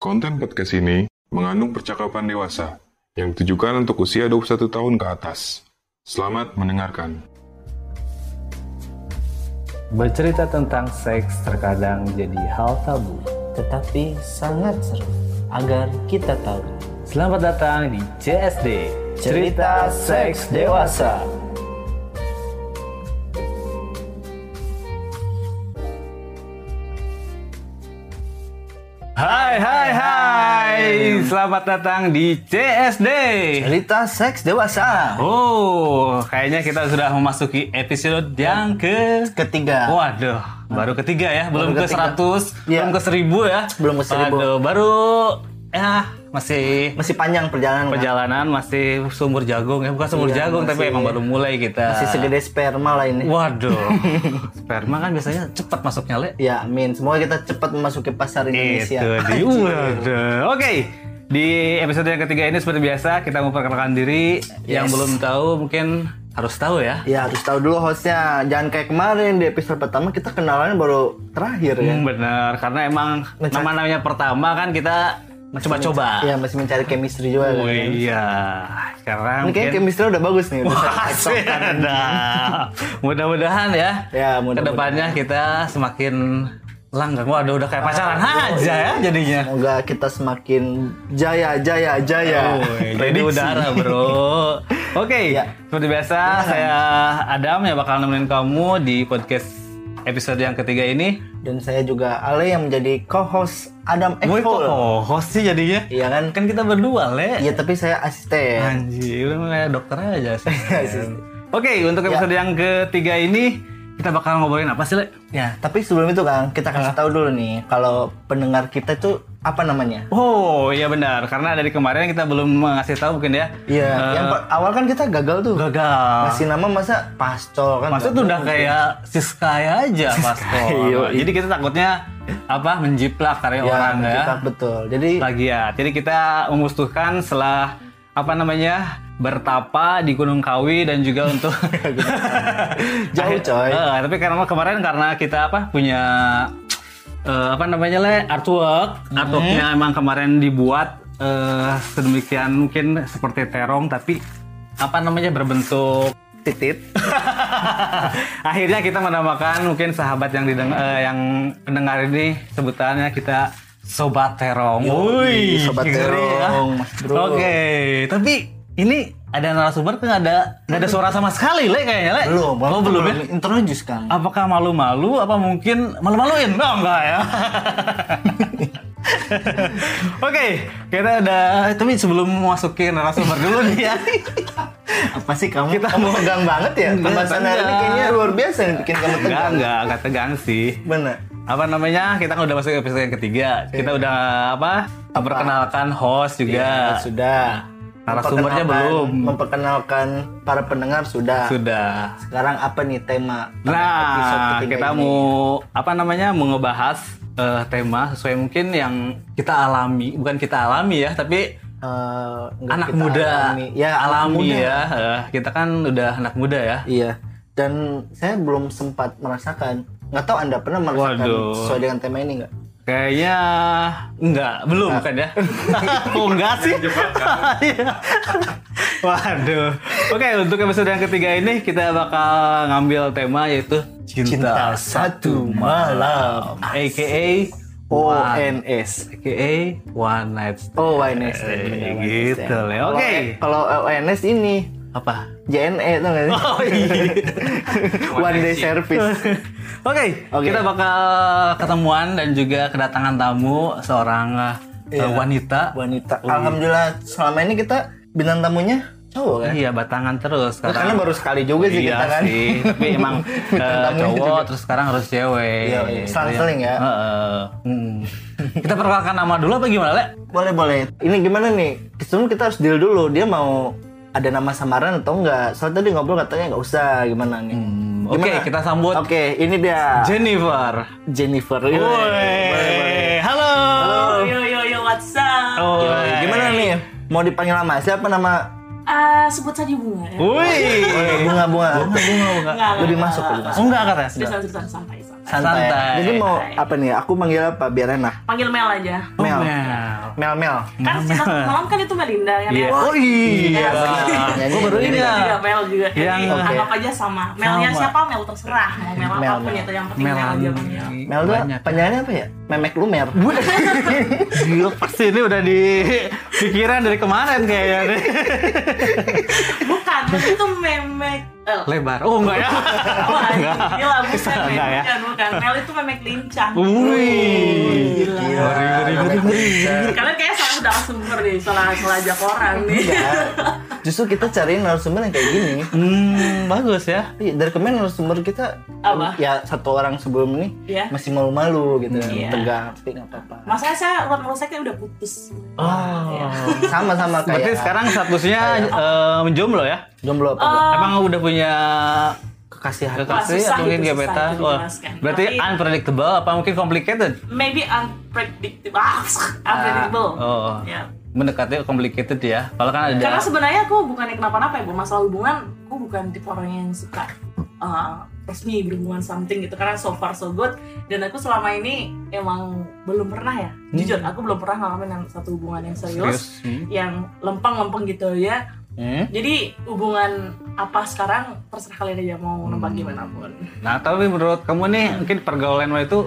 Konten podcast ini mengandung percakapan dewasa yang ditujukan untuk usia 21 tahun ke atas. Selamat mendengarkan. Bercerita tentang seks terkadang jadi hal tabu. tetapi sangat seru agar kita tahu Selamat datang di CSD, cerita seks dewasa. Hai hai hai, selamat datang di CSD. Cerita seks dewasa Oh, kayaknya kita sudah memasuki episode yang ke ketiga. Waduh, baru ketiga ya, belum Baru ke ketiga. 100, Iya. belum ke 1000 ya. Belum ke 1000. Waduh, baru ya masih Masih panjang perjalanan. kan? perjalanan masih sumur jagung ya, bukan sumur Iya, jagung tapi masih- emang baru mulai kita. Masih segede sperma lah ini. Waduh, sperma kan biasanya cepat masuknya, Le. Ya, amin. Semoga kita cepat memasuki pasar Indonesia. Itu. Waduh. Oke. Di episode yang ketiga ini seperti biasa kita memperkenalkan diri. Yang Yes. belum tahu mungkin harus tahu ya. Ya harus tahu dulu hostnya. Jangan kayak kemarin di episode pertama kita kenalannya baru terakhir ya. Hmm, bener, karena emang Mencari- nama-namanya pertama kan kita coba-coba. Iya masih mencari chemistry juga. Oh kan. iya, sekarang Ini kayaknya mungkin chemistry udah bagus nih. Udah Wah, cocok-cocokan. ada. Mudah-mudahan ya. Ya, mudah-mudahan. Ke depannya kita semakin langgang. Waduh, udah kayak pacaran aja ya jadinya. Semoga kita semakin jaya, jaya, jaya. Oh, jadi udara bro. Oke, Ya. seperti biasa saya Adam yang bakal nemenin kamu di podcast episode yang ketiga ini. Dan saya juga Ale yang menjadi co-host Adam Woi kok host sih jadinya? Iya kan? Kan kita berdua, Le. Iya tapi saya asisten. Anjir, udah kayak dokter aja sih. Asisten. Oke, untuk Ya. episode yang ketiga ini kita bakal ngobrolin apa sih, Le? Ya, tapi sebelum itu kan kita kasih tahu dulu nih kalau pendengar kita itu apa namanya? Oh, iya benar. Karena dari kemarin kita belum ngasih tahu mungkin ya. Iya, Eh, yang per- awal kan kita gagal tuh. gagal. Ngasih nama masa pascol kan? Maksudnya tuh udah kayak Siskaya aja pas Iya, iya. Jadi kita takutnya apa menjiplak karya ya, orang ya. kita betul. Jadi Plagiat. Jadi kita memutuskan setelah apa namanya bertapa di Gunung Kawi dan juga untuk Jauh, coy. Eh, tapi karena kemarin karena kita apa punya eh, apa namanya le artwork Hmm. artworknya emang kemarin dibuat eh, sedemikian mungkin seperti terong tapi apa namanya berbentuk titit. Akhirnya kita menamakan mungkin sahabat yang dideng eh, yang pendengar ini sebutannya kita Sobat Terong. Wih, Sobat Terong. Oke, tapi ini ada narasumber kan ada nggak ada suara sama sekali, Le kayaknya, Le. Belum, Oh, belum ya? Introduce kan. Apakah malu-malu? Apa mungkin malu-maluin? Oh, enggak ya. Oke, kita udah. Tapi sebelum masukin narasumber dulu nih ya. Apa sih kamu? Kita kamu mau- tegang banget ya? Enggak, Pembahasan hari ini enggak. kayaknya luar biasa yang bikin kamu tegang. enggak, enggak tegang sih. Bener. apa namanya kita kan udah masuk episode yang ketiga kita udah apa, memperkenalkan host Ya, juga sudah. Narasumbernya belum. Memperkenalkan para pendengar sudah. sudah Sekarang apa nih tema nah kita ini? mau apa namanya mau ngebahas eh, tema sesuai mungkin yang kita alami bukan kita alami ya tapi nggak anak muda alami. Ya, alami muda. ya Eh, kita kan udah anak muda ya Iya. Dan saya belum sempat merasakan. Nggak tahu Anda pernah merasakan Waduh. sesuai dengan tema ini nggak? Kayaknya enggak, belum kan ya? oh enggak sih? Iya. Waduh. Oke, untuk episode yang ketiga ini kita bakal ngambil tema yaitu cinta, satu malam. aka ONS. aka one night stand. Oh, ONS. Eh, bener, gitu. Oke. Kalau kalau ONS ini Apa? JNE tuh nggak sih? Oh iya. One day service. Oke, Oke. kita bakal ketemuan dan juga kedatangan tamu seorang uh, Iya. wanita. Wanita. Alhamdulillah selama ini kita bintang tamunya cowok kan Iya, batangan terus. karena baru sekali juga sih iya kita kan sih, tapi emang Tamunya cowok juga. terus sekarang harus cewek. Iya, iya. Selang-seling ya. Heeh. Kita perkenalkan nama dulu apa gimana, Le? boleh boleh ini gimana nih sebelum kita harus deal dulu dia mau ada nama samaran atau enggak soalnya tadi ngobrol katanya nggak usah gimana nih Hmm, Oke, Gimana? kita sambut oke ini dia Jennifer. Jennifer Iya, boleh, boleh. Halo. Yo yo yo what's up? Oh, gimana nih mau dipanggil nama siapa nama Ah, sebut saja bunga ya. Wih. bunga bunga Bunga, bunga. Enggak, lebih enggak, masuk enggak. lebih Oh, enggak katanya. Sudah santai santai santai. jadi mau apa nih aku manggil apa biar enak Panggil Mel aja. Oh, Mel Mel. Mel Mel Kan setiap malam kan itu Melinda yang Iya. ya. oh iya Iya. Gue baru ini ya. Juga Mel juga. Jadi Yang- Oke. anggap aja sama. Melnya Sama. siapa Mel terserah. Mau Mel Mel, apa pun Mel. itu yang penting Mel Mel. aja. Mel tuh panjangannya apa ya memek lumer Gila, pasti ini udah di pikiran dari kemarin kayaknya nih. Bukan, itu memek eh, Lebar. Oh, enggak ya? Wah, gila bukan. Enggak ya? bukan, bukan. Mel itu memek lincah. Wih. Gila. Ngeri, ngeri, ngeri. Kalian kayak udah sumber nih, salah ngelajak orang nih. Enggak. Justru kita cariin narasumber yang kayak gini. Hmm, bagus ya. Iya, dari kemarin narasumber kita Apa? ya satu orang sebelum ini Iya. masih malu-malu gitu, Iya. tegang, tapi nggak apa-apa. Masalahnya saya urat mulut saya kayak udah putus. Oh. Sama-sama kayak Berarti sekarang statusnya eh, menjomblo ya? jomblo apa? Enggak? Emang udah punya Kekasih hati. kekasih atau mungkin itu, susah gebetan? Oh, berarti Tapi- unpredictable apa mungkin complicated? Maybe unpredictable. Ah, unpredictable. Oh, Ya. mendekati complicated ya. Kalau kan ada Karena sebenarnya aku bukan kenapa-napa ya, Bu. Masalah hubungan, aku bukan tipe orang yang suka uh, resmi berhubungan something gitu. Karena so far so good. Dan aku selama ini emang belum pernah ya. Jujur, aku belum pernah ngalamin yang satu hubungan yang serius. serius. Hmm. Yang lempeng-lempeng gitu ya. Hmm. Jadi hubungan apa sekarang terserah kalian aja mau Hmm. nembak gimana pun. Nah, tapi menurut kamu nih mungkin pergaulan lo itu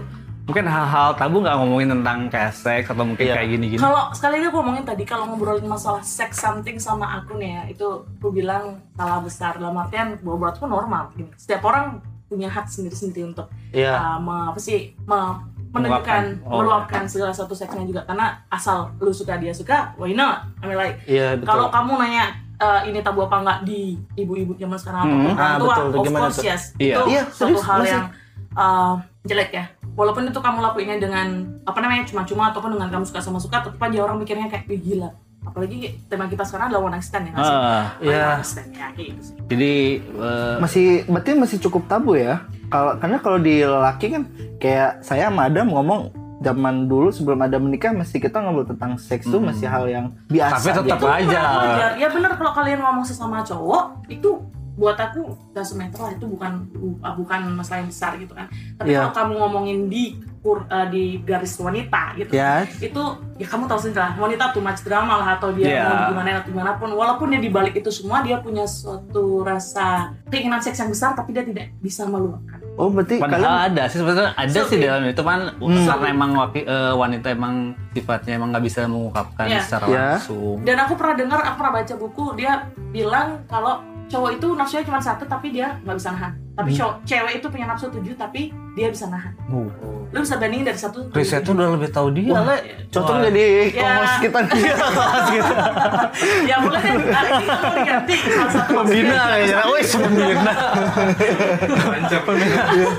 mungkin hal-hal tabu nggak ngomongin tentang kayak seks atau mungkin Iya. kayak gini-gini? Kalau sekali lagi aku ngomongin tadi kalau ngobrolin masalah sex something sama aku nih ya itu aku bilang salah besar dalam artian bahwa buat aku normal. Gini. Setiap orang punya hak sendiri-sendiri untuk Iya. uh, me- apa sih me- Meluapkan. menunjukkan Oh. meluapkan segala satu seksnya juga karena asal lu suka dia suka why not I mean like Iya, betul. kalau kamu nanya eh, ini tabu apa enggak di ibu-ibu zaman sekarang Hmm. ataupun orang Ah, tua betul. Of course tuh? yes Iya. itu Iya, suatu serius, hal masih. yang eh, jelek ya walaupun itu kamu lakuinnya dengan apa namanya cuma-cuma ataupun dengan kamu suka sama suka tetap aja orang mikirnya kayak "Wih, gila apalagi tema kita sekarang adalah one night stand ya nggak sih? Ah, One iya. night stand ya kayak gitu sih jadi eh, Masih berarti masih cukup tabu ya. Kalau karena kalau di lelaki kan kayak saya sama Adam ngomong zaman dulu sebelum ada menikah masih kita ngobrol tentang seks tuh masih hal yang biasa. Tapi tetap gitu. aja. wajar ya bener kalau kalian ngomong sesama cowok itu buat aku doesn't matter lah itu bukan bu- ah, bukan masalah yang besar gitu kan tapi Iya. kalau kamu ngomongin di kur- eh, di garis wanita gitu Ya. itu ya kamu tahu sendiri lah wanita too much drama lah atau dia Iya. mau gimana atau gimana pun walaupun dia dibalik itu semua dia punya suatu rasa keinginan seks yang besar tapi dia tidak bisa meluapkan Oh berarti kalian Padahal ada sih sebetulnya ada So, sih iya. dalam itu kan karena emang waki- eh, wanita emang sifatnya emang nggak bisa mengungkapkan Iya. secara Iya. langsung. dan aku pernah dengar aku pernah baca buku dia bilang kalau cowok itu nafsunya cuma satu tapi dia nggak bisa nahan tapi cowok cewek itu punya nafsu tujuh tapi dia bisa nahan Uh, lu bisa bandingin dari satu riset tuh udah lebih tahu dia, Wah, Le. cocok Wah. jadi Ya. kongos kita nih. ya boleh deh ah, ini mau diganti salah satu Pembina kayaknya. Wih, pembina.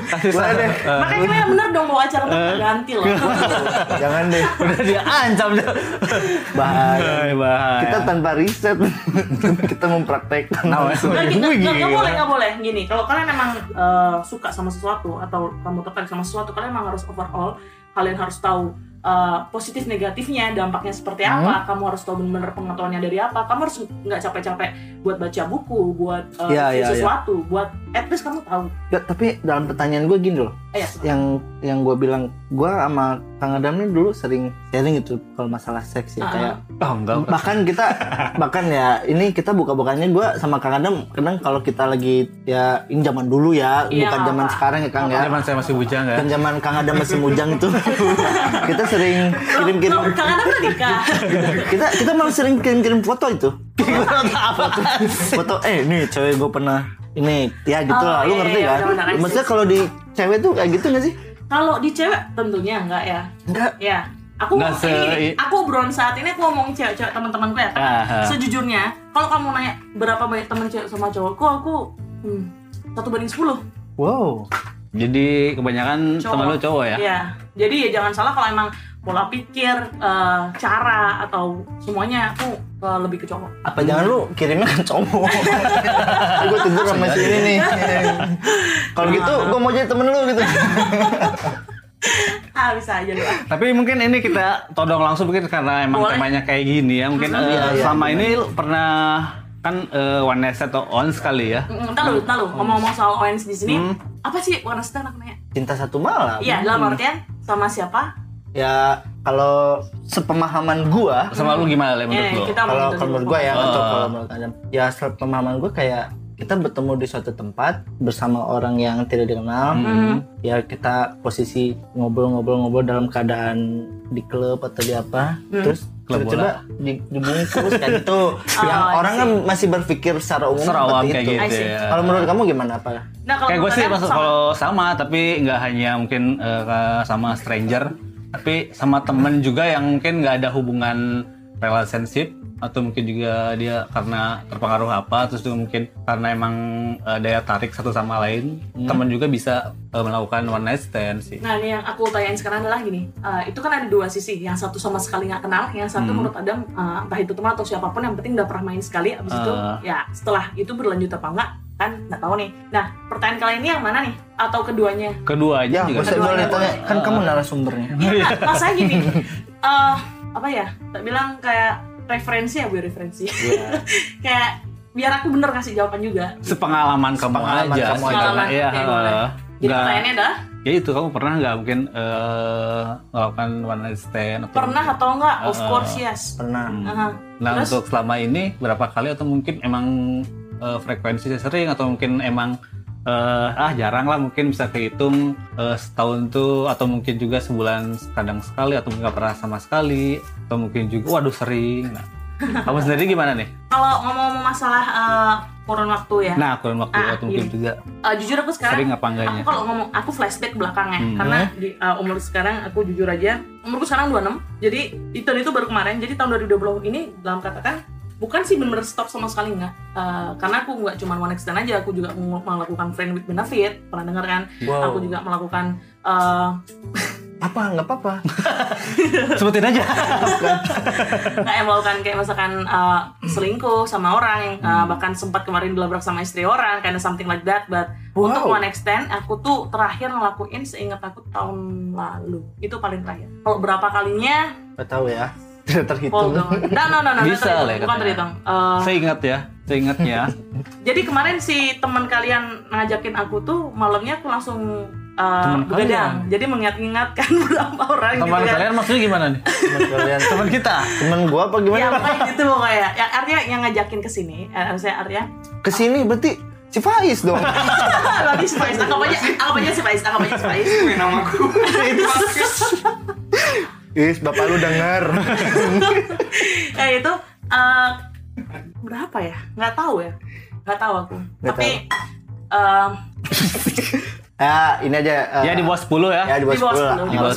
Kasih Boleh deh. saran. makanya kita yang bener dong bawa acara tuh ganti loh Jangan deh. Udah dia ancam dia. Bahaya. Bahaya. Kita tanpa riset kita mempraktekkan. Nggak gila. boleh, nggak boleh. Gini, kalau kalian emang eh, suka sama sesuatu atau kamu tertarik sama sesuatu, kalian emang harus overall, kalian harus tahu eh, positif negatifnya, dampaknya seperti apa. Kamu harus tahu benar-benar pengetahuannya dari apa. Kamu harus nggak capek-capek buat baca buku, buat review iya, iya. sesuatu, buat at least kamu tahu. Ya, tapi dalam pertanyaan gue gini loh, yang yang gue bilang gue sama Kang Adam nih dulu sering sharing itu kalau masalah seks ya Ah. kayak Oh, enggak. bahkan kita bahkan ya ini kita buka-bukannya gue sama Kang Adam kadang kalau kita lagi ya ini zaman dulu ya Iya, bukan zaman sekarang ya Kang ya Zaman saya masih bujang ya. kan zaman Kang Adam masih mujang itu kita sering kirim-kirim Loh, Kang Adam nikah. kita kita malah sering kirim-kirim foto itu foto eh nih cewek gue pernah ini ya gitu Oh, lah lu iya, ngerti iya, kan benar-benar, I see. maksudnya kalau di cewek tuh kayak gitu gak sih Kalau di cewek tentunya enggak ya. enggak Ya, aku Nggak se- ini, aku obrolan saat ini aku ngomong cewek-cewek teman-temanku ya ah. Sejujurnya, kalau kamu nanya berapa banyak teman cewek sama cowokku, aku hmm, satu banding sepuluh. Wow. Jadi kebanyakan teman lu cowok ya? Iya. Jadi ya jangan salah kalau emang pola pikir, eh, cara atau semuanya aku eh, lebih ke cowok. Apa jangan lu kirimnya ke cowok? gue tidur sama si ini nih. Kalau gitu gue mau jadi temen lu gitu. Ah bisa aja lu. Tapi mungkin ini kita todong langsung mungkin karena emang Boleh. temanya kayak gini ya. Mungkin eh, Iya, iya, selama gimana? ini pernah kan eh, one night stand atau on sekali ya? Entar lu, entar lu ngomong-ngomong soal ONS di sini. Hmm. Apa sih warna setan aku nanya? Cinta satu malam. Iya, dalam artian sama siapa? Ya kalau sepemahaman gua, Sama lu gimana Le, menurut Eh, lu? kita kalau menurut gua ya, Oh. atau kalau menurut Adam, ya sepemahaman gua kayak kita bertemu di suatu tempat bersama orang yang tidak dikenal. Hmm. Ya kita posisi ngobrol-ngobrol-ngobrol dalam keadaan di klub atau di apa, Hmm. terus tiba-tiba di- dibungkus kayak gitu. yang Oh, I orang kan masih berpikir secara umum Secara seperti kayak itu. gitu ya. Kalau menurut kamu gimana apa? Nah, kalau Kayak gue menurut sih kalau sama tapi nggak hanya mungkin eh, ke- sama stranger, tapi sama temen juga yang mungkin nggak ada hubungan relationship atau mungkin juga dia karena terpengaruh apa terus juga mungkin karena emang eh, daya tarik satu sama lain temen juga bisa eh, melakukan one night stand sih. Nah, ini yang aku tanyain sekarang adalah gini. eh, itu kan ada dua sisi. Yang satu sama sekali nggak kenal, yang satu Hmm. menurut Adam eh, entah itu teman atau siapa pun yang penting udah pernah main sekali. Abis itu Eh. ya setelah itu berlanjut apa enggak kan nggak tahu nih. Nah, pertanyaan kalian ini yang mana nih? Atau keduanya? Keduanya Ya, juga gue Keduanya boleh tanya, kan kamu narasumbernya. Iya, masa gini. eh apa ya? Tak bilang kayak referensi ya, bu referensi. Iya. kayak biar aku bener kasih jawaban juga. sepengalaman kamu Sepengalaman aja. kamu ya, Oke, boleh. eh, Jadi nggak- pertanyaannya adalah ya itu kamu pernah nggak mungkin eh, melakukan one night stand atau pernah atau enggak? Of Eh, course yes. Pernah. Aha. Nah Terus? untuk selama ini berapa kali atau mungkin emang eh, frekuensinya sering atau mungkin emang eh, ah jarang lah mungkin bisa kehitung eh, setahun tuh atau mungkin juga sebulan kadang sekali atau nggak pernah sama sekali atau mungkin juga waduh sering. Nah, kamu sendiri gimana nih? Kalau ngomong-ngomong masalah eh, kurun waktu ya, Nah kurun waktu Ah, atau mungkin juga eh, jujur aku sekarang sering apa enggaknya? Aku kalau ngomong aku flashback belakangnya Hmm. karena di uh, umur sekarang aku jujur aja umurku sekarang 26. Jadi itu itu baru kemarin. Jadi tahun 2020 ini dalam katakan bukan sih bener-bener stop sama sekali nggak. Uh, karena aku nggak cuma one stand aja, aku juga melakukan friend with benefit. Pernah dengar kan? Wow. Aku juga melakukan uh, Apa? Nggak apa-apa. Sebutin aja. kayak melakukan kayak misalkan uh, selingkuh sama orang yang uh, bahkan sempat kemarin dilabrak sama istri orang karena something like that but Wow. untuk one extend aku tuh terakhir ngelakuin seingat aku tahun lalu itu paling terakhir kalau berapa kalinya Nggak tahu ya. Tidak terhitung. on nah no no no Bisa terhitung, lah bukan terhitung Eh, Saya ingat ya, saya ingatnya. jadi kemarin si teman kalian ngajakin aku tuh malamnya aku langsung uh, Teman begadang jadi mengingat-ingatkan beberapa orang Teman gitu kan kalian maksudnya gimana nih? Teman kalian. Teman kita. Temen gua apa ya gimana? pokoknya gitu pokoknya yang artinya yang ngajakin ke sini eh, saya artinya Ke sini berarti si Faiz dong. lagi Spice, anggap aja, anggap aja Spice, anggap aja Spice. Nama aku. Is, bapak lu denger. Ya itu eh, berapa ya? Nggak tahu ya, nggak tahu aku. Nggak Tapi em, ya, ini aja. eh, Ya di bawah 10 ya. Ya, di bawah Di bawah 10 lah. 10. Di bawah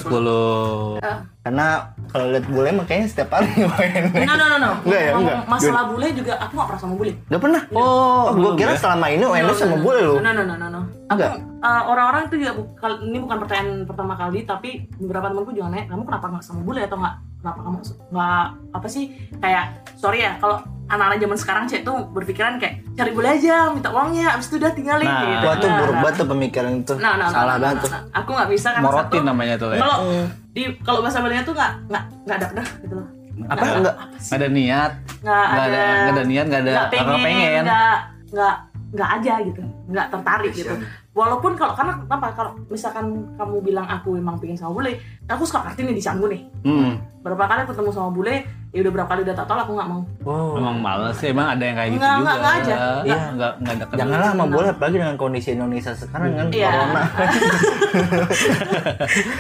10. eh, Karena kalau lihat bule mah kayaknya setiap hari main. no no no no. Enggak ya, enggak. Masalah bule juga aku nggak pernah sama bule. Udah pernah? Oh, gue belum kira ya? selama ini ONS sama bule lu. No no no no no. Enggak? eh, orang-orang itu juga ini bukan pertanyaan pertama kali tapi beberapa temanku juga nanya kamu kenapa nggak sama bule atau nggak kenapa kamu nggak apa sih kayak sorry ya kalau anak-anak zaman sekarang cek tuh berpikiran kayak cari bule aja minta uangnya abis itu udah tinggalin Nah. gitu. Wah tuh Nah, buruk nah. banget tuh pemikiran itu. Nah, nah, Salah nah, banget nah, tuh. nah, Aku nggak bisa karena Morotin satu, namanya tuh ya. Kalau di kalau bahasa Balinya tuh nggak nggak nggak ada gitu loh. Apa enggak? Nggak ada niat, Nggak ada ada, nggak ada niat, nggak ada nggak karena pengen, pengen. nggak nggak nggak aja gitu, nggak tertarik gitu. Walaupun kalau karena apa kalau misalkan kamu bilang aku emang pengen sama bule, aku suka kartini di canggu nih. Hmm, Berapa kali aku ketemu sama bule, ya udah berapa kali udah tak tahu aku nggak mau. Wow. emang males sih, emang ada yang kayak gitu Nggak, juga. nggak, nggak aja. Iya, nggak nggak ada kenal. Janganlah sama bola apalagi dengan kondisi Indonesia sekarang kan Iya. corona.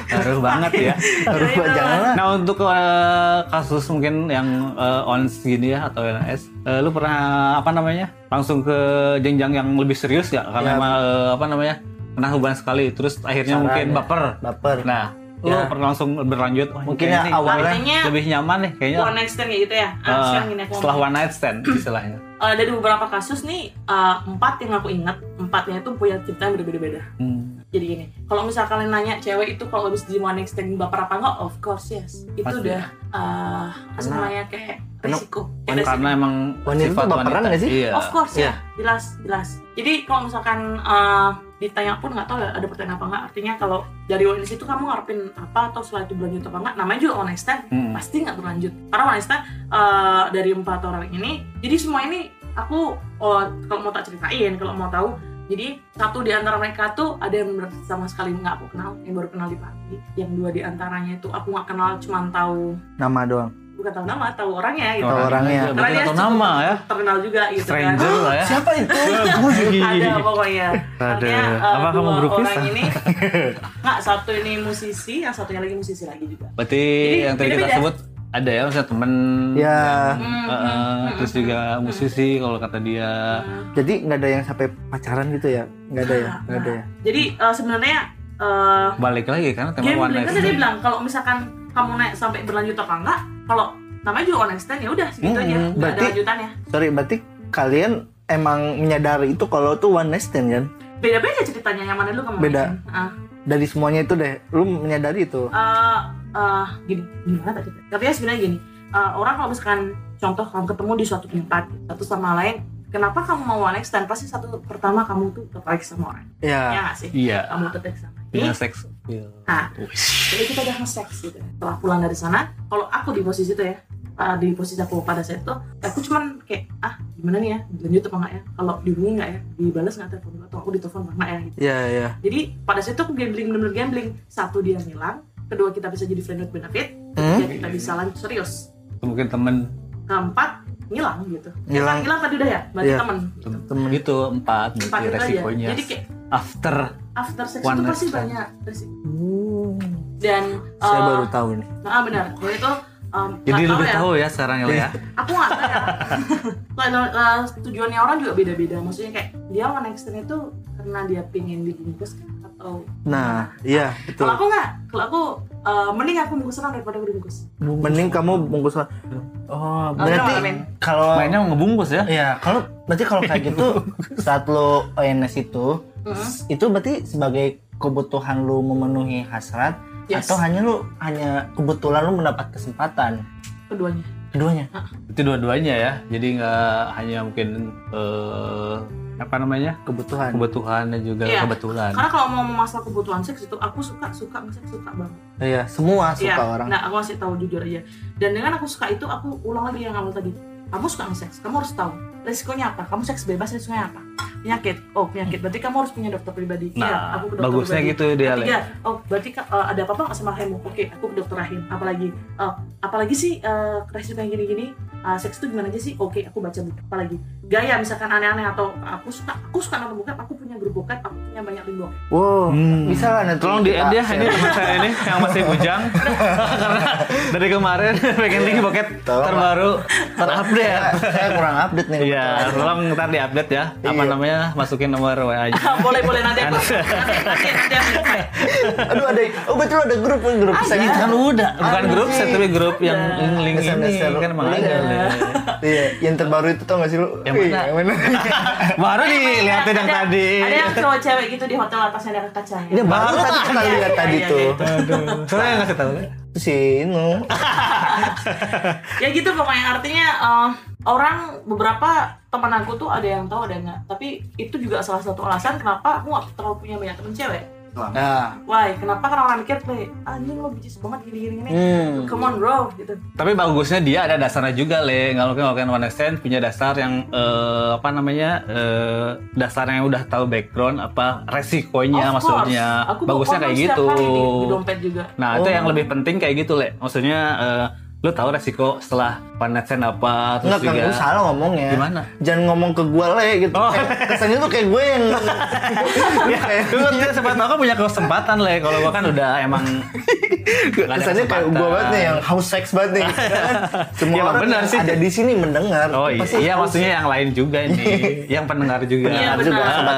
Ngaruh banget ya. Harus Itu. janganlah. Nah untuk eh, kasus mungkin yang eh, ons gini ya atau NS, eh, lu pernah apa namanya langsung ke jenjang yang lebih serius ya? Karena Ya. emang, eh, apa namanya pernah hubungan sekali, terus akhirnya Caranya. mungkin baper. Baper. Nah lu Ya. pernah langsung berlanjut wah, Mungkin ya nih awalnya- Artinya lebih nyaman nih kayaknya one night stand kayak gitu ya. Gini aku setelah one night stand istilahnya Eh, dari beberapa kasus nih eh, empat yang aku ingat empatnya itu punya cerita yang berbeda-beda. Hmm. Jadi gini, kalau misal kalian nanya cewek itu kalau habis di one night stand baper apa enggak? Of course yes. Itu Pasti. udah eh apa sih namanya kayak Karena- resiko. Kayak resiko. karena emang Wanita sifat baperan wanita nggak sih? iya Of course Iya. ya, jelas, jelas. Jadi kalau misalkan eh, ditanya pun nggak tahu ada pertanyaan apa nggak. Artinya kalau dari one itu kamu ngarepin apa atau setelah itu berlanjut apa nggak? Namanya juga one night stand, Hmm. pasti nggak berlanjut. Karena one night stand eh, dari empat orang ini, jadi semua ini aku oh, kalau mau tak ceritain, kalau mau tahu. Jadi satu di antara mereka tuh ada yang sama sekali nggak aku kenal, yang baru kenal di pagi. Yang dua di antaranya itu aku nggak kenal, cuman tahu Nama doang. Bukan tahu nama, tahu orangnya gitu. Tahu orangnya. aja, berarti nggak tahu nama ya terkenal juga gitu kan. stranger lah ya Siapa itu? ada pokoknya Ada. Artinya, eh, Apa kamu grup orang ini nggak satu ini musisi yang satunya lagi musisi lagi juga berarti Jadi, yang tadi kita beda-beda. sebut ada ya misalnya temen Ya. yang, Hmm, eh, eh, hmm, terus juga hmm, musisi kalau kata dia. Jadi nggak ada yang sampai pacaran gitu ya? Nggak ada ya? Nggak ada ya? jadi eh, sebenarnya eh, balik lagi karena tema one night kan tadi bilang kalau misalkan kamu naik sampai berlanjut apa enggak kalau namanya juga one night stand ya udah segitu Hmm, aja nggak ada berarti- lanjutannya Sorry, berarti kalian emang menyadari itu kalau tuh one night stand kan? beda-beda ceritanya yang mana dulu kamu Beda. Ah. Dari semuanya itu deh, lu menyadari itu. eh eh, gini gimana tadi tapi sebenarnya gini eh, orang kalau misalkan contoh kamu ketemu di suatu tempat satu sama lain kenapa kamu mau one night stand pasti satu pertama kamu tuh tertarik sama orang? Ya Ya. nggak sih? Iya. Kamu tertarik sama punya ini seks. Appeal. Nah. jadi kita udah nge-sex gitu. Setelah pulang dari sana kalau aku di posisi itu ya eh, di posisi aku pada saat itu aku cuman kayak ah gimana nih ya? Lanjut apa enggak ya? Kalau dihubungi nggak ya? Dibalas nggak telepon atau aku ditelepon apa enggak ya? Gitu. Ya, ya. jadi pada saat itu aku gambling bener-bener gambling. Satu dia ngilang kedua kita bisa jadi friend with benefit Hmm? ketiga kita bisa lanjut serius. Mungkin temen. Keempat ngilang gitu Ngilang. Kan ngilang tadi udah ya berarti Iya. temen Temen. gitu empat empat berarti itu aja resikonya jadi kayak after after sex itu pasti banyak resiko Hmm. dan Saya eh, baru tahu nih. nah benar kalau itu um, jadi lebih ya. tahu ya sekarang ya ya aku nggak tahu ya kalau uh, tujuannya orang juga beda-beda maksudnya kayak dia stand itu karena dia pengen dibungkus kan? atau Nah, iya betul. kalau aku nggak kalau aku uh, mending aku bungkus orang daripada aku dibungkus Mending kamu bungkus. Oh, berarti Amin. kalau mainnya ngebungkus ya Iya, kalau berarti kalau kayak gitu saat lo ONS itu Mhm. itu berarti sebagai kebutuhan lu memenuhi hasrat Yes. atau hanya lu hanya kebetulan lu mendapat kesempatan keduanya keduanya. itu dua-duanya ya jadi nggak hanya mungkin eh, apa namanya Kebutuhan. kebutuhan dan juga Iya. kebetulan karena kalau mau masalah kebutuhan seks itu aku suka suka seks suka banget Iya, semua suka Iya, orang. Nah, aku masih tahu jujur aja. Dan dengan aku suka itu, aku ulang lagi yang awal tadi. Kamu suka nge-seks, kamu harus tahu resikonya apa. Kamu seks bebas resikonya apa? Penyakit. Oh, penyakit. Berarti kamu harus punya dokter pribadi. Iya, nah aku ke dokter bagusnya pribadi. gitu dia. Ketiga, oh berarti eh, ada apa-apa nggak sama rahimmu? Oke, aku ke dokter rahim. Apalagi, eh, apalagi sih eh, resiko yang gini-gini? eh, seks itu gimana aja sih? Oke, aku baca buku. Apalagi gaya misalkan aneh-aneh atau aku suka, aku suka nonton bokep. Aku punya grup bokep, aku punya banyak link bokep. Wow, Hmm. bisa lah nanti. Tolong di ya, share. ini teman saya ini yang masih bujang karena dari kemarin pengen link bokep terbaru terupdate. Saya kurang update nih. Iya, kebetulan. tolong ntar di update ya. Apa Iya. namanya? Masukin nomor WA aja. boleh, boleh nanti aku. Nanti, nanti, nanti aku Aduh ada, oh betul ada grup grup saya Kan kan udah, bukan grup sih. set tapi grup yang link ini SMS-nya kan emang link ada. ya. Iya, yang terbaru itu tau gak sih lu? Yang mana? Yang mana? Baru dilihatin yang Ada- tadi. Ada yang cowok cewek gitu di hotel atasnya ada kacanya. Ini baru Baru tadi kita Iya, lihat iya, tadi iya, tuh. iya. Aduh, soalnya nggak tahu. Le. Itu si Inu. ya gitu pokoknya artinya eh, orang beberapa teman aku tuh ada yang tahu ada yang nggak tapi itu juga salah satu alasan kenapa aku nggak terlalu punya banyak temen cewek Nah, why kenapa karena orang mikir play anjing lo bicis banget gini gini gini hmm. come on bro gitu Tapi bagusnya dia ada dasarnya juga le. Kalau kan one night stand punya dasar yang eh, apa namanya eh, dasar yang udah tahu background apa resikonya Of course. maksudnya. aku bagusnya kayak gitu. hari di, di dompet juga Nah itu Oh. yang lebih penting kayak gitu le. Maksudnya eh, lu tahu resiko setelah stand apa terus Enggak kan juga lu salah ngomongnya. Gimana? Jangan ngomong ke gue le gitu. Oh. Kayak- Kesannya tuh kayak gue yang ya, lu kan sempat tahu kan punya kesempatan le. Kalau gua kan udah emang nggak kesannya kayak gue banget nih yang haus seks banget nih. Semua Ya, orang benar sih. ada di sini mendengar. Oh iya, iya maksudnya yang lain juga ini, yang pendengar juga. Iya, Pendengar juga sobat.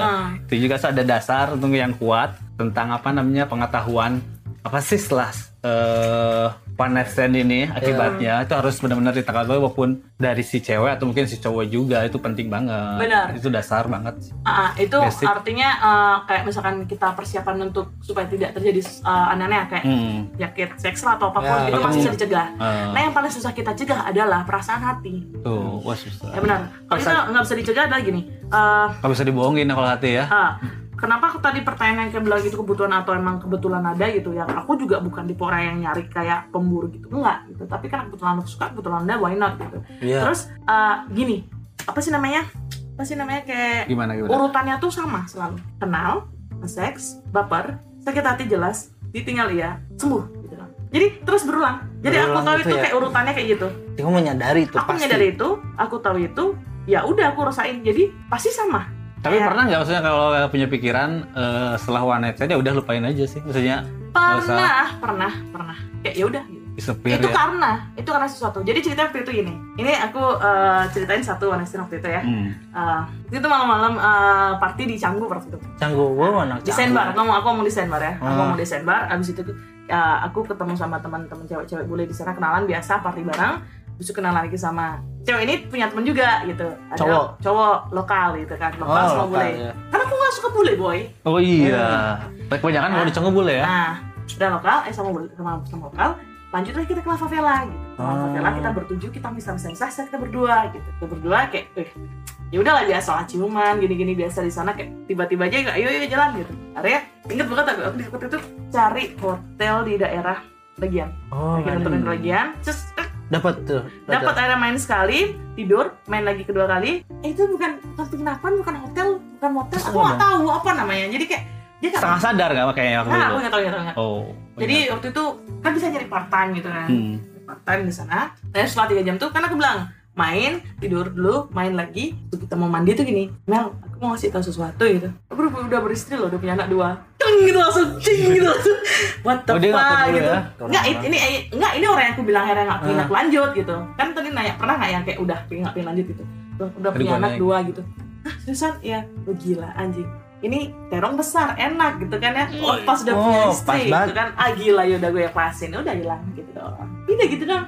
Nah. Itu juga ada dasar untuk yang kuat tentang apa namanya pengetahuan apa sih setelah eh one night stand ini akibatnya itu harus benar-benar ditangkap walaupun dari si cewek atau mungkin si cowok juga itu penting banget. Benar. Itu dasar banget. sih. Ah, ah, itu Basic. artinya eh, kayak misalkan kita persiapan untuk supaya tidak terjadi eh, aneh-aneh kayak Hmm. penyakit seksual atau apa pun Ya, itu masih bisa dicegah. Eh, Nah yang paling susah kita cegah adalah perasaan hati. tuh, wah susah. Ya benar. Kalau itu nggak bisa dicegah adalah gini. eh, Gak bisa dibohongin kalau hati ya. ah, kenapa tadi pertanyaan yang kayak bilang gitu kebutuhan atau emang kebetulan ada gitu ya? Aku juga bukan tipe orang yang nyari kayak pemburu gitu enggak gitu. Tapi kan kebetulan aku suka, kebetulan ada, why not gitu. Iya. Terus eh, gini, apa sih namanya? Apa sih namanya kayak Gimana gimana? urutannya tuh sama selalu kenal seks baper sakit hati jelas ditinggal iya sembuh gitu kan jadi terus berulang jadi aku Berulang tahu gitu itu ya? kayak urutannya kayak gitu Kamu menyadari itu aku pasti. menyadari itu aku tahu itu ya udah aku rasain jadi pasti sama Tapi Kayak- pernah nggak maksudnya kalau punya pikiran eh, setelah one night stand ya udah lupain aja sih. Maksudnya usah. pernah pernah pernah kayak ya udah gitu. itu ya. karena itu karena sesuatu jadi cerita waktu itu gini ini aku eh, ceritain satu one night stand waktu itu ya Hmm. Eh, itu malam-malam eh, party di Canggu waktu itu Canggu, gue anak desain canggu. bar aku mau aku mau desain bar ya aku Ah. mau desain bar abis itu ya, aku ketemu sama teman-teman cewek-cewek bule di sana kenalan biasa party bareng itu kenalan lagi sama cewek ini punya temen juga gitu ada Cowok? cowok lokal gitu kan lokal Oh, sama lokal, bule ya. karena aku gak suka bule boy Oh iya. Kebanyakan mau dicenggu boleh ya. nah udah lokal eh sama bule sama, sama lokal lanjut lagi kita ke La Favela gitu La Oh. Favela kita bertujuh kita bisa bisa bisa kita berdua gitu kita berdua kayak eh, ya udahlah biasa lah ciuman gini-gini biasa di sana kayak tiba-tiba aja kayak ayo ayo jalan gitu akhirnya inget banget aku aku di waktu itu cari hotel di daerah Legian Oh, kita ada. turun ke Legian terus eh, dapat tuh. dapat akhirnya main sekali tidur main lagi kedua kali eh, itu bukan bukan penginapan bukan hotel bukan motel aku nggak tahu apa namanya jadi kayak dia nggak Setengah sadar nggak kayaknya waktu nah aku itu? nggak tahu nggak tahu nggak tahu. Oh. jadi waktu itu kan bisa nyari part time gitu kan Hmm. part time di sana dan setelah tiga jam tuh kan aku bilang main tidur dulu main lagi kita mau mandi tuh gini Mel aku mau ngasih tahu sesuatu gitu. Aku udah, udah beristri loh udah punya anak dua. Ceng gitu langsung ceng gitu langsung. What the Oh, fuck gitu. ya? nggak it- ini nggak ini orang yang aku bilang akhirnya nggak pengen Ah. lanjut gitu. Kan tadi nanya pernah nggak yang kayak udah pengen nggak pengen lanjut gitu. Udah, udah punya anak naik. dua gitu. Ah seriusan? Ya oh, gila anjing. Ini terong besar enak gitu kan ya. Oh, pas udah Oh, punya istri gitu kan. Ah gila ya udah gue ikhlasin udah hilang gitu doang. Pindah gitu kan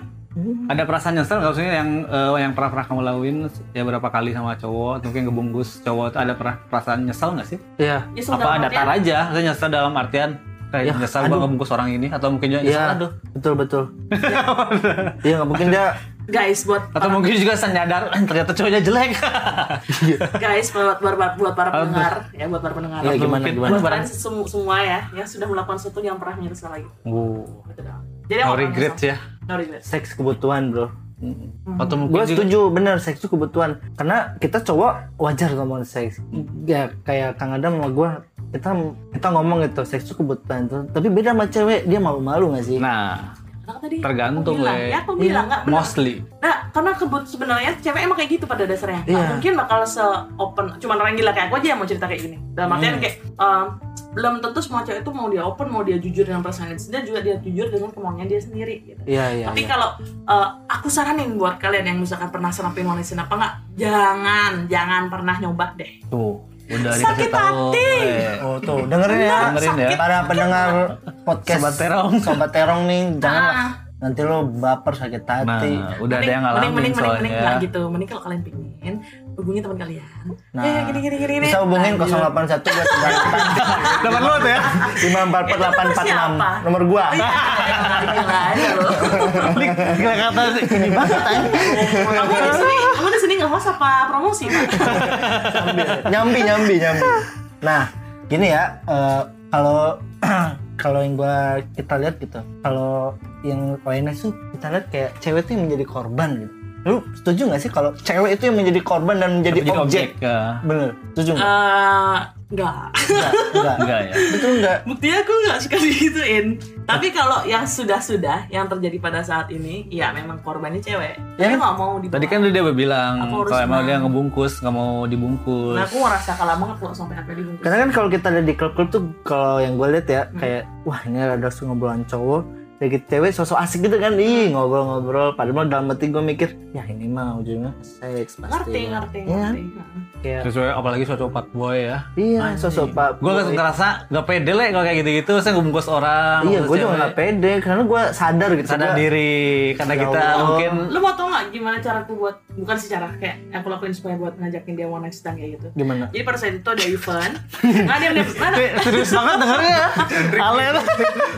Ada perasaan nyesel nggak maksudnya yang eh, yang pernah pernah kamu lakuin ya berapa kali sama cowok atau mungkin ngebungkus cowok itu ada pernah perasaan nyesel nggak sih? Iya. Nyesel Apa datar artian, aja? Maksudnya nyesel dalam artian kayak Ya, nyesel gua ngebungkus orang ini atau mungkin juga nyesel Iya. aduh Betul betul. Iya nggak mungkin dia. guys buat atau mungkin juga nyadar "Ah, ternyata cowoknya jelek. guys buat buat, buat, buat para pendengar ya buat para pendengar Iya, gimana, mungkin gimana? buat kalian semu- semua ya yang sudah melakukan sesuatu yang pernah menyesal lagi Oh, gitu jadi no regret ya. Seks kebutuhan bro. Atau mungkin Gue juga setuju bener seks itu kebutuhan karena kita cowok wajar ngomong seks. Ya kayak Kang Adam sama gue kita kita ngomong gitu seks itu kebutuhan tuh. Tapi beda sama cewek dia malu-malu gak sih? Nah, tadi Tergantung, aku bilang, Le. ya aku bilang nggak benar. mostly. Nah, karena kebut sebenarnya cewek emang kayak gitu pada dasarnya. Iya. mungkin bakal se open. Cuman orang gila kayak aku aja yang mau cerita kayak gini. Dalam artian Hmm. kayak um, belum tentu semua cewek itu mau dia open, mau dia jujur dengan perasaan dia juga dia jujur dengan kemauannya dia sendiri. Gitu. Iya iya. Tapi iya. kalau uh, aku saranin buat kalian yang misalkan pernah serampin wanita apa nggak, jangan jangan pernah nyoba deh. Tuh, udah Sakit tahu. hati. eh. Oh tuh dengerin ya. Dengerin ya. Para pendengar podcast Sobat Terong. Sobat Terong nih jangan Ah. nanti lo baper sakit hati. Nah, udah ada yang ngalamin mending, mending, mending, soalnya. nggak gitu. Mending kalau kalian pingin, hubungi teman kalian. Nah, eh, gini, gini, gini, gini. Bisa hubungin Lanjut. 081 buat Dapat lu tuh ya. 544846 siapa? nomor gua. Iya, gila aja lo. Gila kata ini banget Kamu di sini, kamu di sini nggak host apa promosi, Pak? nyambi nyambi nyambi nah gini ya eh, kalau kalau yang gua kita lihat gitu kalau yang ONS tuh kita lihat kayak cewek tuh yang menjadi korban gitu lu setuju gak sih kalau cewek itu yang menjadi korban dan menjadi Jadi objek, objek. ya. bener setuju nggak Eh, Enggak. Nggak, nggak. Enggak ya. betul nggak Buktinya aku nggak suka digituin. Tapi kalau yang sudah-sudah, yang terjadi pada saat ini, ya memang korbannya cewek. Ya kan? nggak mau dibawa. Tadi kan dia udah bilang kalau emang dia ngebungkus nggak mau dibungkus. Nah, aku ngerasa kalah banget kalau sampai apa dibungkus. karena kan kalau kita lihat di klub-klub tuh kalau yang gue lihat ya Hmm. kayak wah ini ada ngobrolan cowok deket cewek sosok asik gitu kan? Ih ngobrol-ngobrol. Padahal dalam hati gue mikir ya ini mah ujungnya seks pasti ngerti ngerti Iya. ngerti Kayak, Sesuai apalagi sosok pak boy ya. iya sosok pak Gue boy. ngerasa gak pede lah kalau kayak gitu-gitu. Saya ngebungkus orang. iya gue juga nggak pede karena gue sadar gitu sadar Gua- diri karena Ya kita Allah. mungkin lu mau tau nggak gimana caraku buat bukan sih cara kayak aku lakuin supaya buat ngajakin dia one night stand kayak gitu gimana jadi pada saat itu ada event nggak dia dia mana serius banget dengernya Ale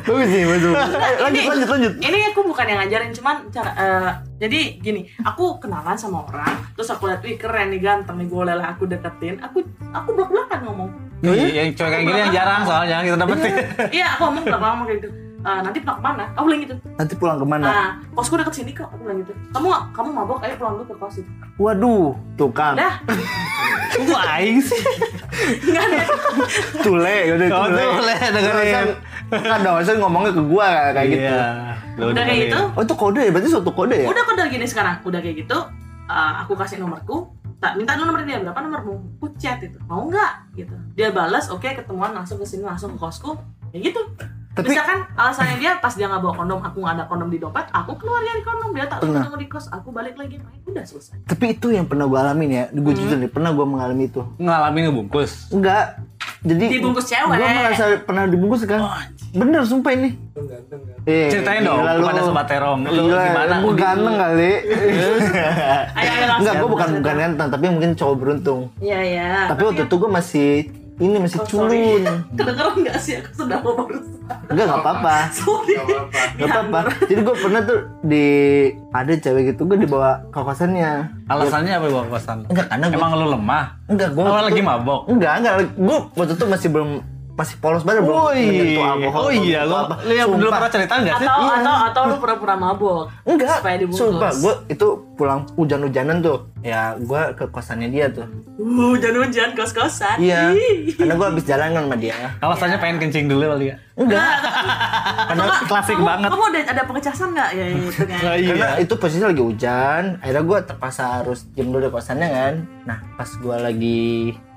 bagus nih bagus. Ayo, lanjut Ini- lanjut lanjut ini aku bukan yang ngajarin cuman cara eh, jadi gini aku kenalan sama orang terus aku lihat wih keren nih ganteng nih boleh lah aku deketin. Aku aku belak belakan ngomong yang cewek kayak gini yang jarang soalnya kita dapetin. Iya aku ngomong belak belakan kayak gitu. "Eh, nanti pulang ke mana? Aku bilang gitu. Nanti pulang ke mana? Nah kosku deket sini kok aku bilang gitu. Kamu kamu mabok ayo pulang dulu ke kos itu. Waduh tuh kan. Dah Kok aing sih. Nggak ada tule udah Oh, tule, dengerin. Kan dong Hasan ngomongnya ke gua kayak gitu Iya. Lu udah kayak gitu? Oh itu kode ya berarti suatu kode ya? Udah udah gini sekarang udah kayak gitu eh, aku kasih nomorku tak minta dulu nomor dia berapa nomormu? Aku chat itu mau nggak? Gitu. Dia balas oke ketemuan langsung ke sini langsung ke kosku. Ya gitu. Tapi- misalkan alasannya dia pas dia nggak bawa kondom aku nggak ada kondom di dompet aku keluar dari kondom dia tak Pernah. ketemu di kos aku balik lagi main. Udah selesai. Tapi itu yang pernah gua alamin ya gue jujur nih pernah gua mengalami itu. Ngalamin ngebungkus. enggak jadi Dibungkus cewek. gua merasa pernah dibungkus kan bener sumpah ini Eh, Ceritain dong gila kepada sobat terong. Lu Gila, gimana? Gue ganteng kali. ayo ayo langsung Enggak, gue bukan bukan ganteng, tapi mungkin cowok beruntung. iya iya Tapi waktu itu gue masih ini masih Oh, culun. kedengeran nggak sih aku sudah mau barusan Enggak, enggak apa-apa. sorry Enggak apa-apa. Jadi gue pernah tuh di ada cewek gitu gue dibawa ke kosannya. Alasannya apa gua kosan? Enggak, karena gue Emang lu lemah? enggak gue Awal lagi mabok. Enggak, enggak. Gue waktu itu masih belum masih polos banget belum menyentuh alkohol. oh iya, belum gua apa. lu yang Sumpah. pernah cerita enggak sih? atau Iya. atau atau lu pura-pura mabok Enggak, supaya dibungkus sumpah gue itu pulang hujan-hujanan tuh. Ya gue ke kosannya dia tuh. Uh, jangan hujan kos-kosan. Iya, karena gue habis jalan kan sama dia. Alasannya pengen kencing dulu kali ya. Enggak, Karena klasik kamu, banget. Kamu ada ada pengecasan nggak ya itu kan? karena itu posisi lagi hujan. Akhirnya gue terpaksa harus diem dulu di kosannya kan. Nah pas gue lagi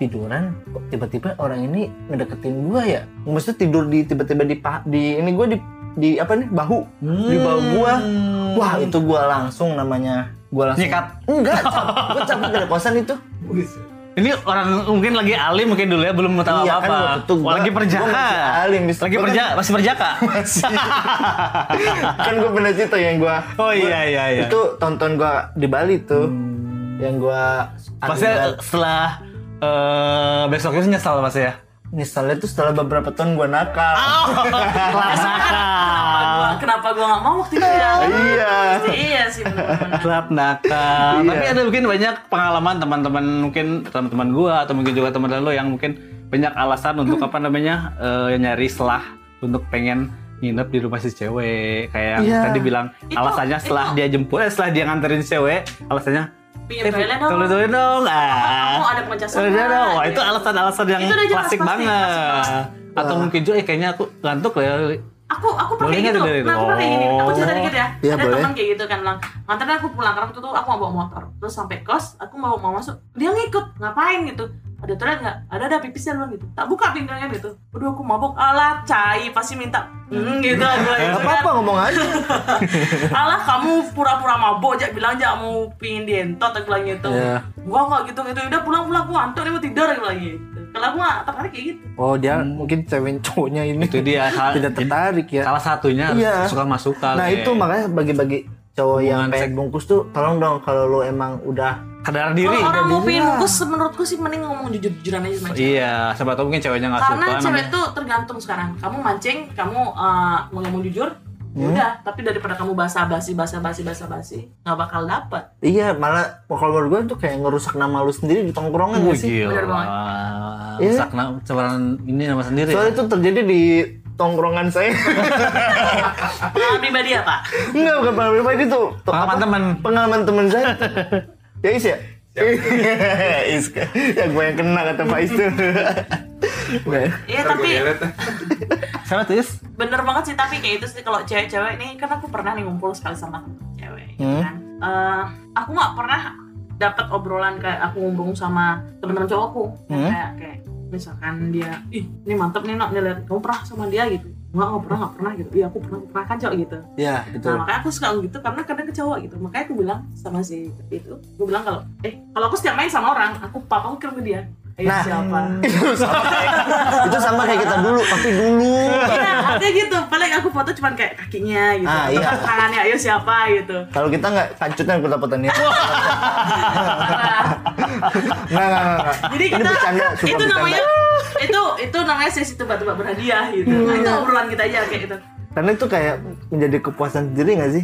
tiduran, kok tiba-tiba orang ini ngedeketin gue ya. Maksudnya tidur di tiba-tiba di di ini gue di di apa nih bahu di bahu gue. Wah itu gue langsung namanya gue langsung Nyikat. Enggak, gue cabut dari kosan itu. Ini orang mungkin lagi alim mungkin dulu ya belum tahu Iya, kan apa-apa. itu Wah, gua- lagi perjaka. gua masih alim, lagi gua kan- perja masih perjaka. kan gue pernah cerita yang gue oh iya iya iya. itu tonton gue di Bali tuh yang gue Pasti setelah eh besoknya nyesal pasti ya. Misalnya tuh setelah beberapa tahun gue nakal Kelas Kenapa nakal. gua, kenapa gua nggak mau waktu itu ya? iya iya sih. Telat nakal. Iya. Tapi ada mungkin banyak pengalaman teman-teman mungkin teman-teman gua atau mungkin juga teman lo yang mungkin banyak alasan untuk apa namanya eh, nyari selah untuk pengen nginep di rumah si cewek kayak yang Iya. tadi bilang Itu- alasannya setelah dia jemput eh, setelah dia nganterin si cewek alasannya Pingin toilet dong. Kalau toilet dong. Ah. Kamu ada pengecasan Toilet nggak? dong. Wah, Gitu. itu alasan-alasan yang Itu udah jelas, klasik pasti, banget. pasti. Atau mungkin juga eh, kayaknya aku ngantuk ya. Aku aku pakai gitu. dari- Nah, aku pakai gini. Aku cerita Oh. dikit ya. Iya, ada teman kayak gitu kan bilang, nganterin aku pulang karena waktu itu aku mau bawa motor. Terus sampai kos, aku mau mau masuk, dia ngikut. Ngapain gitu? Ada toilet nggak? Ada ada pipisnya belum gitu. Tak buka pintunya gitu. Udah aku mabuk. Alah, cai pasti minta. Hmm, gitu. Gua gitu apa kan. apa ngomong aja Alah kamu pura-pura mabok aja bilang aja mau pingin dientot aku bilang gitu. Iya. Gua nggak gitu gitu. Udah pulang-pulang gua ngantuk nih mau tidur aku bilang gitu. Kalau aku nggak tertarik kayak gitu. oh dia mungkin cewek cowoknya ini Itu dia tidak tertarik ya salah satunya Iya. suka masukan. nah itu makanya bagi-bagi cowok yang pengen seks. bungkus tuh tolong dong kalau lu emang udah sadar diri. Kalau orang mau pingin lah. bungkus menurutku sih mending ngomong jujur-jujuran aja sama cewek. Iya, siapa tahu mungkin ceweknya nggak suka. Karena cewek namanya- tuh tergantung sekarang. Kamu mancing, kamu uh, mau ngomong jujur, ya Hmm. udah. Tapi daripada kamu basa-basi, basa-basi, basa-basi, nggak bakal dapet. iya malah kalau menurut gue tuh kayak ngerusak nama lu sendiri di tongkrongan Wih, gak sih gila. Bener banget. Iya. Rusak na- sebaran ini nama sendiri. soalnya ya. itu terjadi di tongkrongan saya Pengalaman pribadi ya pak? enggak bukan pengalaman pribadi tuh tuh Pengalaman apa? teman. pengalaman teman saya ya Is ya Is ya gue yang kena kata Pak Is tuh Iya tapi Siapa tuh, Is? bener banget sih tapi kayak itu sih kalau cewek-cewek nih kan aku pernah nih ngumpul sekali sama cewek gitu Hmm. kan Eh, aku nggak pernah dapat obrolan kayak aku ngomong sama temen-temen cowokku Yang Hmm. kayak kayak misalkan dia ih ini mantep nih nak lihat kamu pernah sama dia gitu nggak nggak pernah nggak pernah gitu iya aku pernah pernah kan cowok gitu Iya, betul. Nah, makanya aku suka gitu karena kadang ke cowok gitu. Makanya aku bilang sama si itu, aku bilang kalau eh kalau aku setiap main sama orang, aku papa aku kirim ke dia. Ayo Nah. siapa? itu sama kayak itu sama kayak kita dulu, tapi dulu. Iya, artinya gitu. Paling aku foto cuman kayak kakinya gitu. Ah, iya. Tangannya, ayo siapa gitu. Kalau kita nggak kancutnya aku dapetannya. Nah, Nggak, nggak, nggak, nggak. jadi Ini kita bercanda, itu bercanda. namanya itu itu namanya sesi tebak-tebak berhadiah gitu. Nah, itu obrolan kita aja kayak gitu. Karena itu kayak menjadi kepuasan sendiri nggak sih?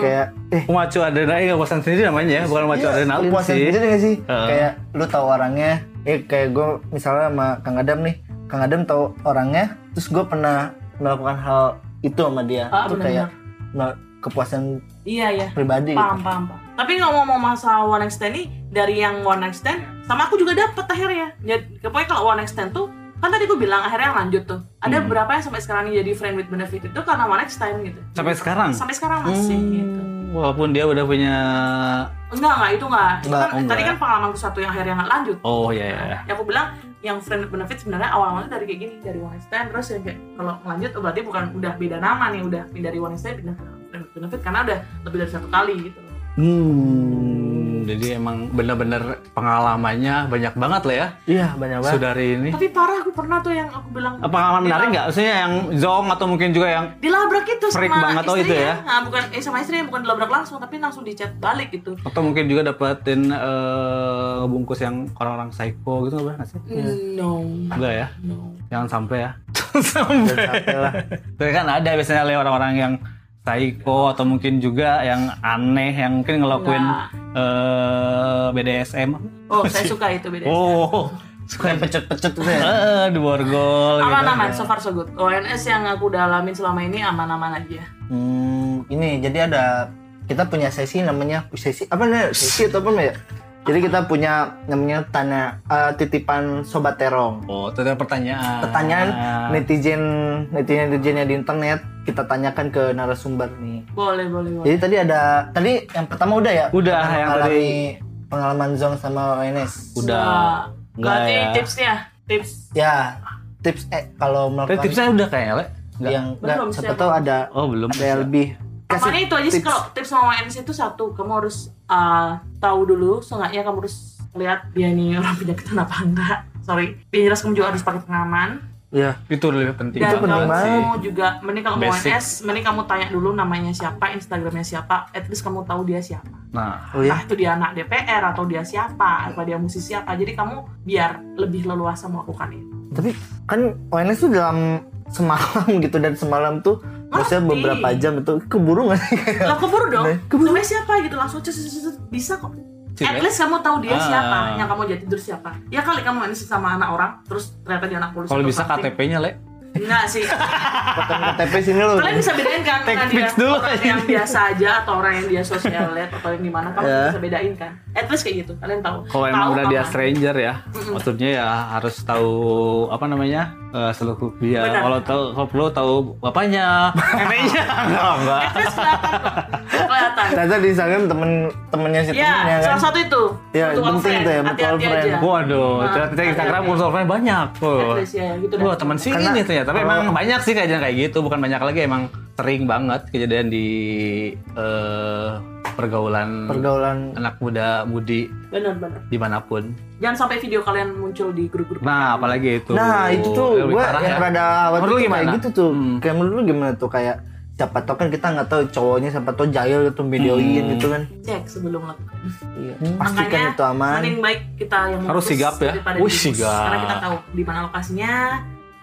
Kayak eh Macu adrenalin kepuasan sendiri namanya ya, bukan macu Iya, adrenalin kepuasan sih. sendiri gak sih? Kayak lu tahu orangnya, eh kayak gue misalnya sama Kang Adam nih, Kang Adam tahu orangnya, terus gue pernah melakukan hal itu sama dia, Ah, itu kayak mel- kepuasan Iya, iya. pribadi paham gitu. paham paham tapi ngomong-ngomong masalah one night stand nih dari yang one night stand sama aku juga dapet akhirnya jadi pokoknya kalau one night stand tuh kan tadi gue bilang akhirnya lanjut tuh ada Hmm. beberapa yang sampai sekarang jadi friend with benefit itu karena one night stand gitu Sampai sekarang? sampai sekarang masih gitu Hmm, Walaupun dia udah punya enggak enggak itu enggak, Itu Enggak, kan, oh, tadi enggak. kan pengalamanku satu yang akhirnya nggak lanjut Oh iya iya. yang aku bilang yang friend with benefit sebenarnya awal-awalnya dari kayak gini dari one night stand terus yang kayak kalau lanjut oh berarti bukan udah beda nama nih udah dari one night stand pindah friend with benefit karena udah lebih dari satu kali gitu Hmm, jadi emang bener-bener pengalamannya banyak banget lah ya Iya banyak banget. saudari ini. tapi parah aku pernah tuh yang aku bilang Apa Pengalaman menarik nggak? Maksudnya yang zong atau mungkin juga yang dilabrak itu Freak sama banget, oh, itu istrinya. ya? Nah, bukan eh sama istrinya bukan dilabrak langsung tapi langsung dicat balik gitu. atau mungkin juga dapetin eh, bungkus yang orang-orang psycho gitu nggak sih? No. Enggak ya? No. Jangan sampai ya. sampai. Sampai lah. Tapi kan ada biasanya le orang-orang yang psycho atau mungkin juga yang aneh yang mungkin ngelakuin Enggak. eh, BDSM. Oh, saya suka itu beda. Oh, Suka yang pecet-pecet itu ya. eh di borgol gitu. Aman-aman, so far so good. ONS yang aku udah alamin selama ini aman-aman aja. Hmm, ini jadi ada kita punya sesi namanya sesi apa nih sesi atau apa ya? Jadi kita punya namanya tanya eh, titipan sobat terong. Oh, ada pertanyaan. Pertanyaan netizen netizen netizennya di internet kita tanyakan ke narasumber nih. Boleh, boleh, boleh. Jadi tadi ada tadi yang pertama udah ya? Udah, Kita yang tadi- pengalaman Zong sama ONS. Udah. Enggak Berarti ya. tipsnya, tips Ya, tips eh kalau Tapi melakukan tipsnya udah kayaknya, Le. Enggak. yang enggak Belum, siapa tahu ada Oh, belum. ada lebih Pokoknya itu aja sih kalau tips sama ONS itu satu, kamu harus uh, tahu dulu, seenggaknya kamu harus lihat dia nih orang penyakitan apa enggak. Sorry, yang jelas kamu juga harus pakai pengaman. ya Itu lebih penting. Dan penting kamu banget juga, mending kalau mau. ONS, mending kamu tanya dulu namanya siapa, Instagramnya siapa, at least kamu tahu dia siapa. Nah, oh ya Entah itu dia anak DPR atau dia siapa, apa dia musisi apa. Jadi kamu biar lebih leluasa melakukan itu. tapi kan ONS tuh dalam semalam gitu dan semalam tuh maksudnya Ngerti. beberapa jam itu keburu nggak sih Lah keburu dong. Keburu. Namanya siapa gitu langsung cus, cus, cus, cus. bisa kok. Cile. At least kamu tahu dia Ah. siapa, yang kamu jadi tidur siapa. Ya kali kamu ini sama anak orang, terus ternyata dia anak polisi. kalau bisa. KTP-nya, Le. Enggak sih. potong KTP sini loh Kalian bisa bedain kan Take mana dia pics dulu orang yang biasa aja atau orang yang dia sosial lihat atau yang gimana kamu Ya. bisa bedain kan. At least kayak gitu. Kalian tahu. Kalau emang Tahu udah dia enggak? stranger ya, maksudnya ya harus tahu apa namanya eh, seluruh dia. Benar. Kalau tahu kalau perlu tahu bapaknya, neneknya, enggak enggak. At least kelihatan kok. Kelihatan. ternyata di Instagram temen temennya si temennya Ya, kan salah satu itu. Ya, Mutual penting friend. tuh ya, mutual friend. Waduh, Nah, ternyata Instagram hati-hati. followernya banyak. At Tuh. least ya, gitu Wah, teman sini Karena- ternyata. Tapi emang banyak sih kejadian kayak gitu, bukan banyak lagi emang sering banget kejadian di eh, pergaulan pergaulan anak muda mudi Bener-bener. di mana pun. Jangan sampai video kalian muncul di grup-grup. Nah, apalagi itu. nah itu tuh gue yang ya. rada Menurut lu tuh kayak gimana? gitu tuh Hmm. kayak menurut lu gimana tuh kayak siapa tau kan kita nggak tahu cowoknya siapa tau jahil gitu videoin Hmm. gitu kan Cek sebelum lakukan. iya. pastikan Makanya itu aman mending baik kita yang Harus sigap ya. Wih, sigap. Karena kita tahu di mana lokasinya,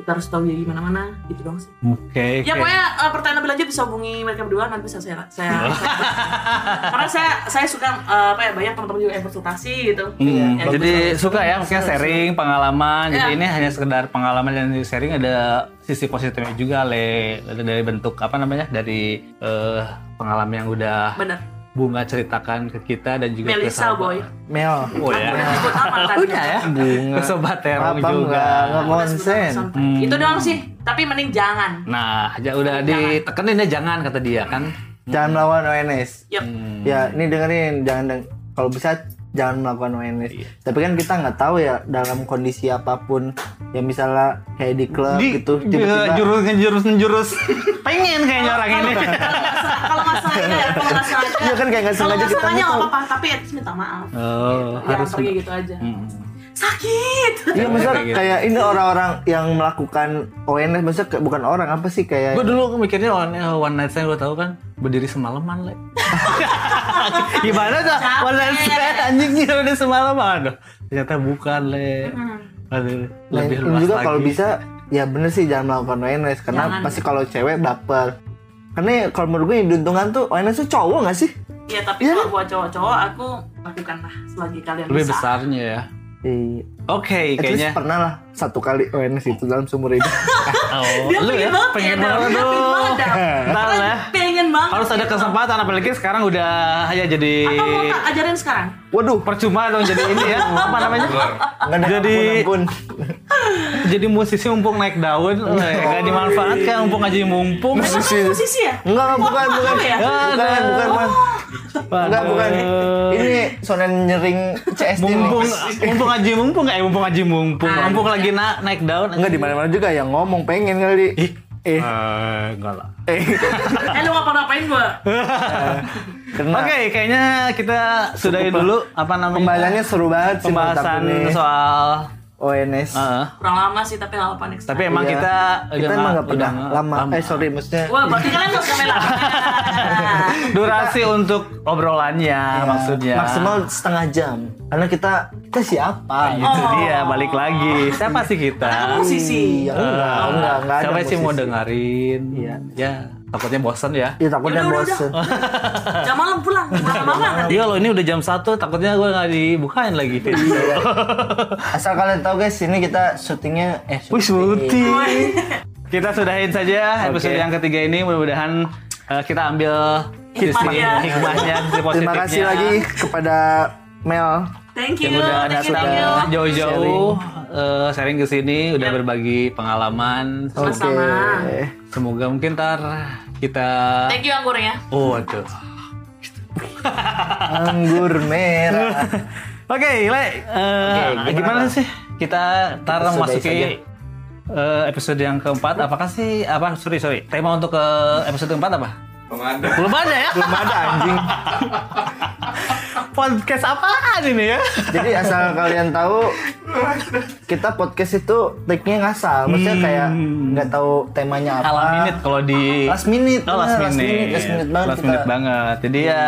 kita harus tahu dia di mana-mana, gitu dong sih. Oke. Ya oke. pokoknya eh, pertanyaan lebih lanjut bisa hubungi mereka berdua nanti bisa saya saya, saya- karena saya saya suka eh, apa ya banyak teman-teman juga yang konsultasi gitu. Hmm, Ya, jadi suka ya mungkin sharing pengalaman. Jadi Ya. ini hanya sekedar pengalaman dan sharing ada sisi positifnya juga le dari bentuk apa namanya dari eh, pengalaman yang udah Bener. Bunga ceritakan ke kita dan juga ke Melisa sahabat. boy. Mel Oh ya. Ikut apa kan? Udah ya. bunga Ke sobat terong apa juga. nggak nggak Udah konsen. Hmm. Itu doang sih. Tapi mending jangan. Nah, aja udah ditekenin ya jangan kata dia kan. jangan melawan ONS Yap. Hmm. ya ini dengerin jangan deng- kalau bisa jangan melakukan ONS. Iya. Tapi kan kita nggak tahu ya dalam kondisi apa pun ya misalnya kayak di klub Di, gitu di- jurus ngejurus ngejurus pengen kayaknya orang ini kalau nggak sengaja ya kalau nggak sengaja Iya kan kayak nggak kalau sengaja nggak kita sengaja nggak tahu. apa-apa tapi least minta maaf oh jangan harus pergi gitu aja Hmm. Sakit. Iya maksudnya Kayak gitu. kayak ini orang-orang yang melakukan ONS maksudnya bukan orang apa sih kayak gue dulu mikirnya one, one night stand gue tahu kan? Berdiri semalaman le. Gimana tuh one night stand anjing udah semalaman. Aduh ternyata bukan le. Lebih ini luas juga kalau bisa ya bener sih jangan melakukan ONS karena Jangan. pasti kalau cewek baper. Karena ya kalau menurut gue yang diuntungkan tuh ONS tuh cowok gak sih? ya tapi Iya. kalau buat cowok-cowok aku lakukanlah selagi kalian lebih bisa. besarnya ya Iya. oke At least kayaknya. pernah lah satu kali ONS itu dalam seumur hidup. oh, dia lu pengen ya banget pengen ya, banget pengen banget pengen banget harus ada gitu. kesempatan apalagi sekarang udah ya jadi atau mau tak ajarin sekarang Waduh, percuma dong jadi ini ya apa namanya Jadi- ampun, ampun. jadi musisi mumpung naik daun eh, nggak dimanfaatkan mumpung aja mumpung musisi musisi ya Enggak, enggak, bukan, bukan. Ya? Bukan, bukan, Mas. Enggak, bukan. Ini sonen nyering CSD nih. mumpung mumpung aja mumpung eh mumpung aja mumpung mumpung lagi na naik daun Enggak di mana-mana juga yang ngomong pengen kali. Ih. Eh, Eh, enggak lah eh. eh lu ngapa-ngapain gua Kena. Oke, kayaknya kita sudahin dulu apa namanya Pembahasannya seru banget sih pembahasan nih. soal ONS. Heeh. kurang lama sih tapi nggak apa-apa next tapi time. emang Iya. kita kita emang nggak pernah lama. Eh sorry, maksudnya Wah, berarti kalian harus sampai lama. durasi untuk obrolannya ya, maksudnya maksimal setengah jam. Karena kita kita siapa? itu dia balik lagi siapa sih kita Musisi. Iya, enggak, enggak, enggak ada siapa sih mau dengerin Iya. ya takutnya bosan ya Ya takutnya Udah, udah, bosen. Jam malam pulang, pulang lama nanti. Iya loh ini udah jam 1 takutnya gue nggak dibukain lagi Iya. Asal kalian tahu guys, ini kita syutingnya eh Wih syuting. syuting. Kita sudahin saja episode yang ketiga ini. Mudah-mudahan uh, kita ambil Hikmahnya. hikmahnya, sisi Terima kasih lagi kepada Mel. Thank you, yang udah thank you, datang thank you. jauh-jauh uh, sharing ke sini, udah berbagi pengalaman. Sama-sama. Oke. Semoga mungkin ntar kita Thank you anggurnya. Oh, waduh. Anggur merah. Oke, Le, uh, Oke, gimana gimana? sih kita ntar Episode masuki saja. uh, episode yang keempat? Apakah sih apa? Sorry, sorry. Tema untuk ke episode keempat apa? Belum ada. Belum ada ya? Belum ada anjing. Podcast apaan ini ya? Jadi asal kalian tahu kita podcast itu take-nya ngasal. Maksudnya kayak nggak tahu temanya apa. Ala minute kalau di Last minute. Oh, last bener, minute. Last minute banget Last kita. minute banget. Jadi ya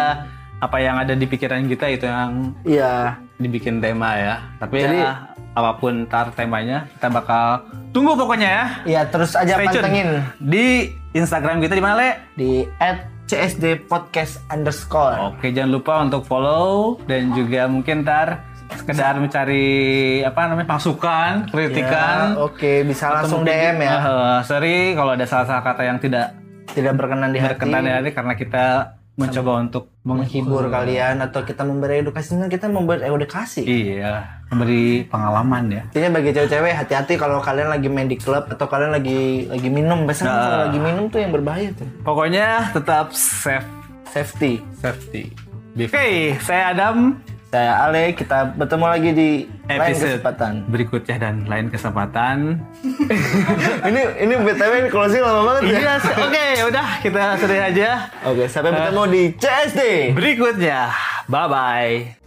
apa yang ada di pikiran kita itu yang Iya. dibikin tema ya. Tapi Jadi- ya apa pun tar temanya kita bakal tunggu pokoknya ya. Iya terus aja Stay tune. pantengin di Instagram kita di mana Le? di @csd podcast underscore. Oke jangan lupa untuk follow dan juga mungkin ntar sekedar mencari apa namanya masukan, kritikan. Ya, Oke bisa atau langsung mungkin, DM ya. eh, sorry kalau ada salah-salah kata yang tidak Tidak berkenan di hati. berkenan di hati karena kita mencoba untuk menghibur kalian atau kita memberi edukasi Sebenarnya kita membuat edukasi. Iya, memberi pengalaman ya. Intinya bagi cewek-cewek hati-hati kalau kalian lagi main di klub atau kalian lagi lagi minum. Biasanya Nah. kalau lagi minum tuh yang berbahaya tuh. Pokoknya tetap safe, Safety. safety. Oke, saya Adam. Saya Ale, kita bertemu lagi di lain Episode kesempatan. berikutnya dan lain kesempatan. ini ini BTW ini closing lama banget ya. Iya, oke, udah kita sudah aja. Oke, sampai bertemu di CSD. Berikutnya, bye bye.